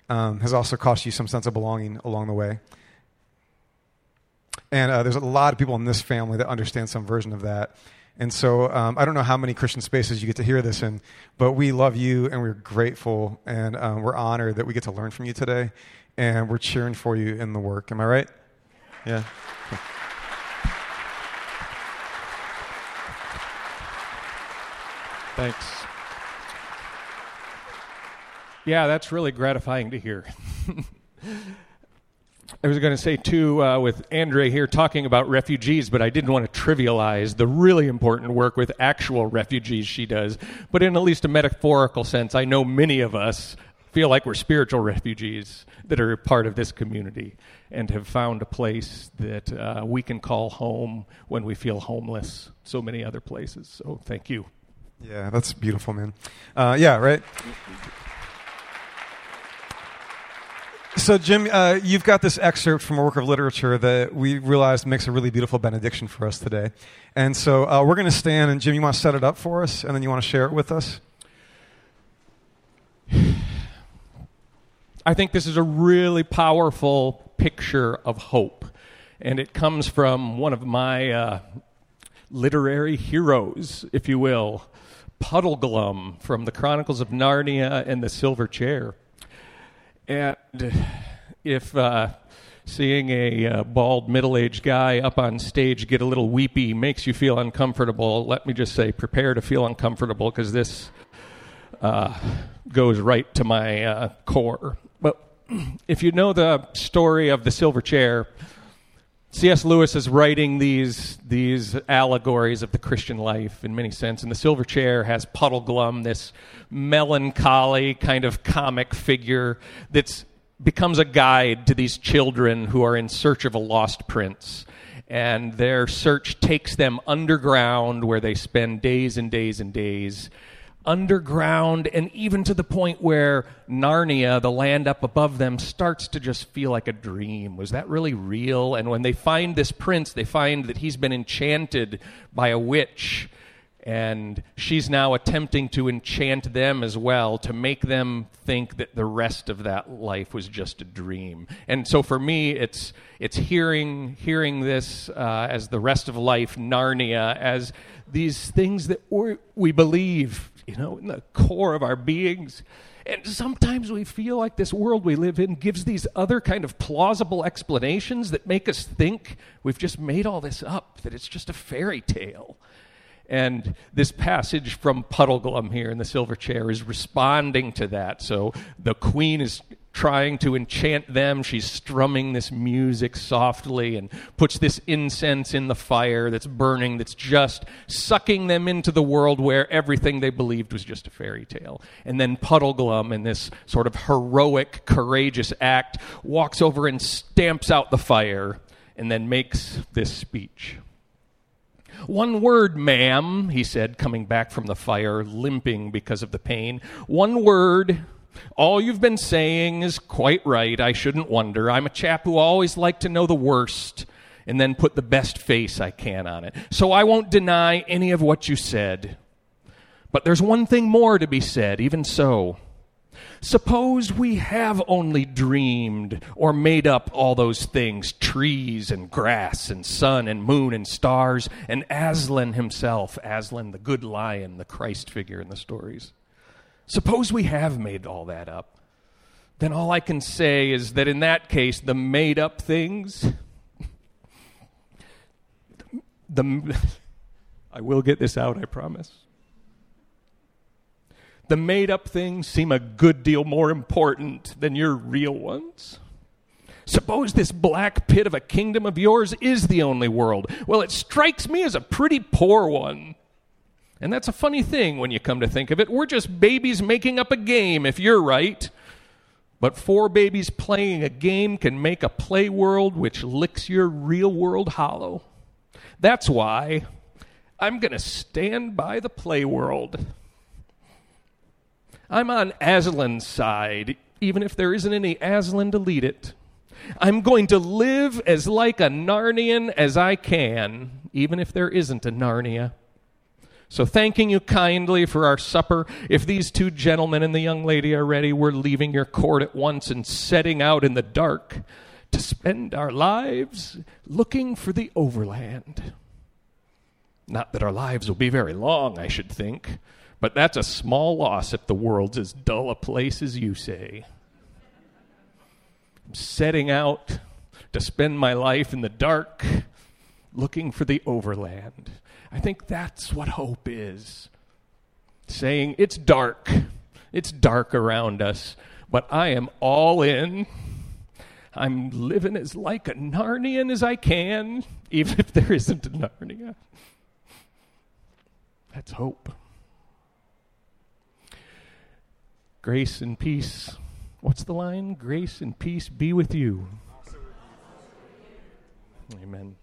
um, has also cost you some sense of belonging along the way. And uh, there's a lot of people in this family that understand some version of that. And so um, I don't know how many Christian spaces you get to hear this in, but we love you and we're grateful and um, we're honored that we get to learn from you today. And we're cheering for you in the work. Am I right? Yeah. Thanks. Yeah, that's really gratifying to hear. <laughs> I was going to say, too, uh, with Andre here talking about refugees, but I didn't want to trivialize the really important work with actual refugees she does. But in at least a metaphorical sense, I know many of us feel like we're spiritual refugees that are part of this community and have found a place that uh, we can call home when we feel homeless so many other places. So thank you. Yeah, that's beautiful, man. Uh, yeah, right? So, Jim, uh, you've got this excerpt from a work of literature that we realized makes a really beautiful benediction for us today. And so uh, we're going to stand, and Jim, you want to set it up for us, and then you want to share it with us? I think this is a really powerful picture of hope. And it comes from one of my uh, literary heroes, if you will, Puddleglum from the Chronicles of Narnia and the Silver Chair. And if uh, seeing a uh, bald middle aged guy up on stage get a little weepy makes you feel uncomfortable, let me just say prepare to feel uncomfortable because this uh, goes right to my uh, core. But <clears throat> if you know the story of the silver chair, C.S. Lewis is writing these, these allegories of the Christian life in many sense. And the silver chair has Puddleglum, this melancholy kind of comic figure that becomes a guide to these children who are in search of a lost prince. And their search takes them underground where they spend days and days and days underground, and even to the point where Narnia, the land up above them, starts to just feel like a dream. Was that really real? And when they find this prince, they find that he's been enchanted by a witch. And she's now attempting to enchant them as well to make them think that the rest of that life was just a dream. And so for me, it's it's hearing hearing this uh, as the rest of life, Narnia, as these things that we believe you know, in the core of our beings. And sometimes we feel like this world we live in gives these other kind of plausible explanations that make us think we've just made all this up, that it's just a fairy tale. And this passage from Puddleglum here in the silver chair is responding to that. So the queen is trying to enchant them. She's strumming this music softly and puts this incense in the fire that's burning, that's just sucking them into the world where everything they believed was just a fairy tale. And then Puddleglum, in this sort of heroic, courageous act, walks over and stamps out the fire and then makes this speech. One word, ma'am, he said, coming back from the fire, limping because of the pain. One word all you've been saying is quite right. I shouldn't wonder. I'm a chap who always liked to know the worst and then put the best face I can on it. So I won't deny any of what you said. But there's one thing more to be said, even so. Suppose we have only dreamed or made up all those things trees and grass and sun and moon and stars and Aslan himself, Aslan, the good lion, the Christ figure in the stories. Suppose we have made all that up. Then all I can say is that in that case, the made up things, the I will get this out, I promise. The made up things seem a good deal more important than your real ones. Suppose this black pit of a kingdom of yours is the only world. Well, it strikes me as a pretty poor one. And that's a funny thing when you come to think of it. We're just babies making up a game, if you're right. But four babies playing a game can make a play world which licks your real world hollow. That's why I'm going to stand by the play world. I'm on Aslan's side, even if there isn't any Aslan to lead it. I'm going to live as like a Narnian as I can, even if there isn't a Narnia. So, thanking you kindly for our supper, if these two gentlemen and the young lady are ready, we're leaving your court at once and setting out in the dark to spend our lives looking for the overland. Not that our lives will be very long, I should think, but that's a small loss if the world's as dull a place as you say. I'm setting out to spend my life in the dark looking for the overland. I think that's what hope is. Saying, it's dark, it's dark around us, but I am all in. I'm living as like a Narnian as I can, <laughs> even if there isn't a Narnia. That's hope. Grace and peace. What's the line? Grace and peace be with you. Amen.